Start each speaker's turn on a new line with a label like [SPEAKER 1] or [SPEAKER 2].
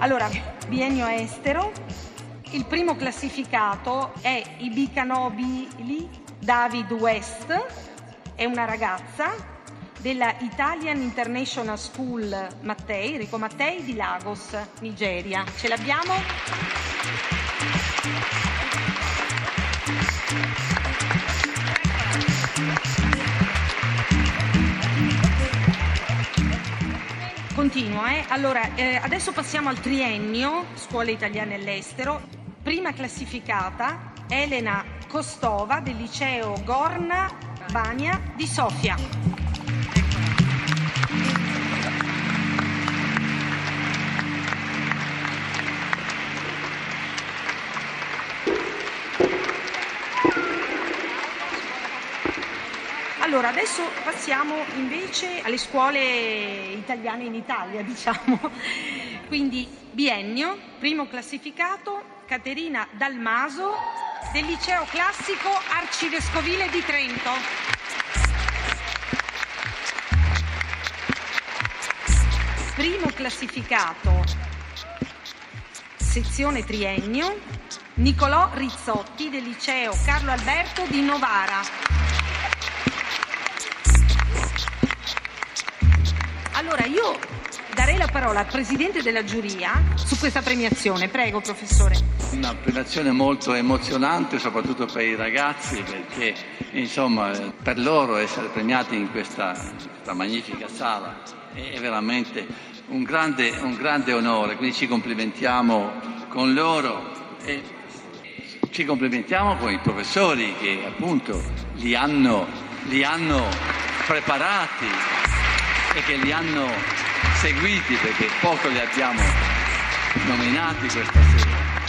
[SPEAKER 1] Allora, biennio estero. Il primo classificato è i bicanobili David West, è una ragazza della Italian International School Mattei, Enrico Mattei di Lagos, Nigeria. Ce l'abbiamo? Continuo, eh? Allora, eh, adesso passiamo al triennio, scuole italiane all'estero. Prima classificata, Elena Costova del liceo Gorna Bania di Sofia. Allora, adesso passiamo invece alle scuole italiane in Italia, diciamo. Quindi biennio, primo classificato, Caterina Dalmaso del liceo classico arcivescovile di Trento. Primo classificato, sezione triennio, Nicolò Rizzotti del liceo Carlo Alberto di Novara. Allora io darei la parola al presidente della giuria su questa premiazione. Prego, professore.
[SPEAKER 2] Una premiazione molto emozionante, soprattutto per i ragazzi, perché insomma per loro essere premiati in questa, questa magnifica sala è veramente un grande, un grande onore. Quindi ci complimentiamo con loro e ci complimentiamo con i professori che appunto li hanno, li hanno preparati e che li hanno seguiti perché poco li abbiamo nominati questa sera.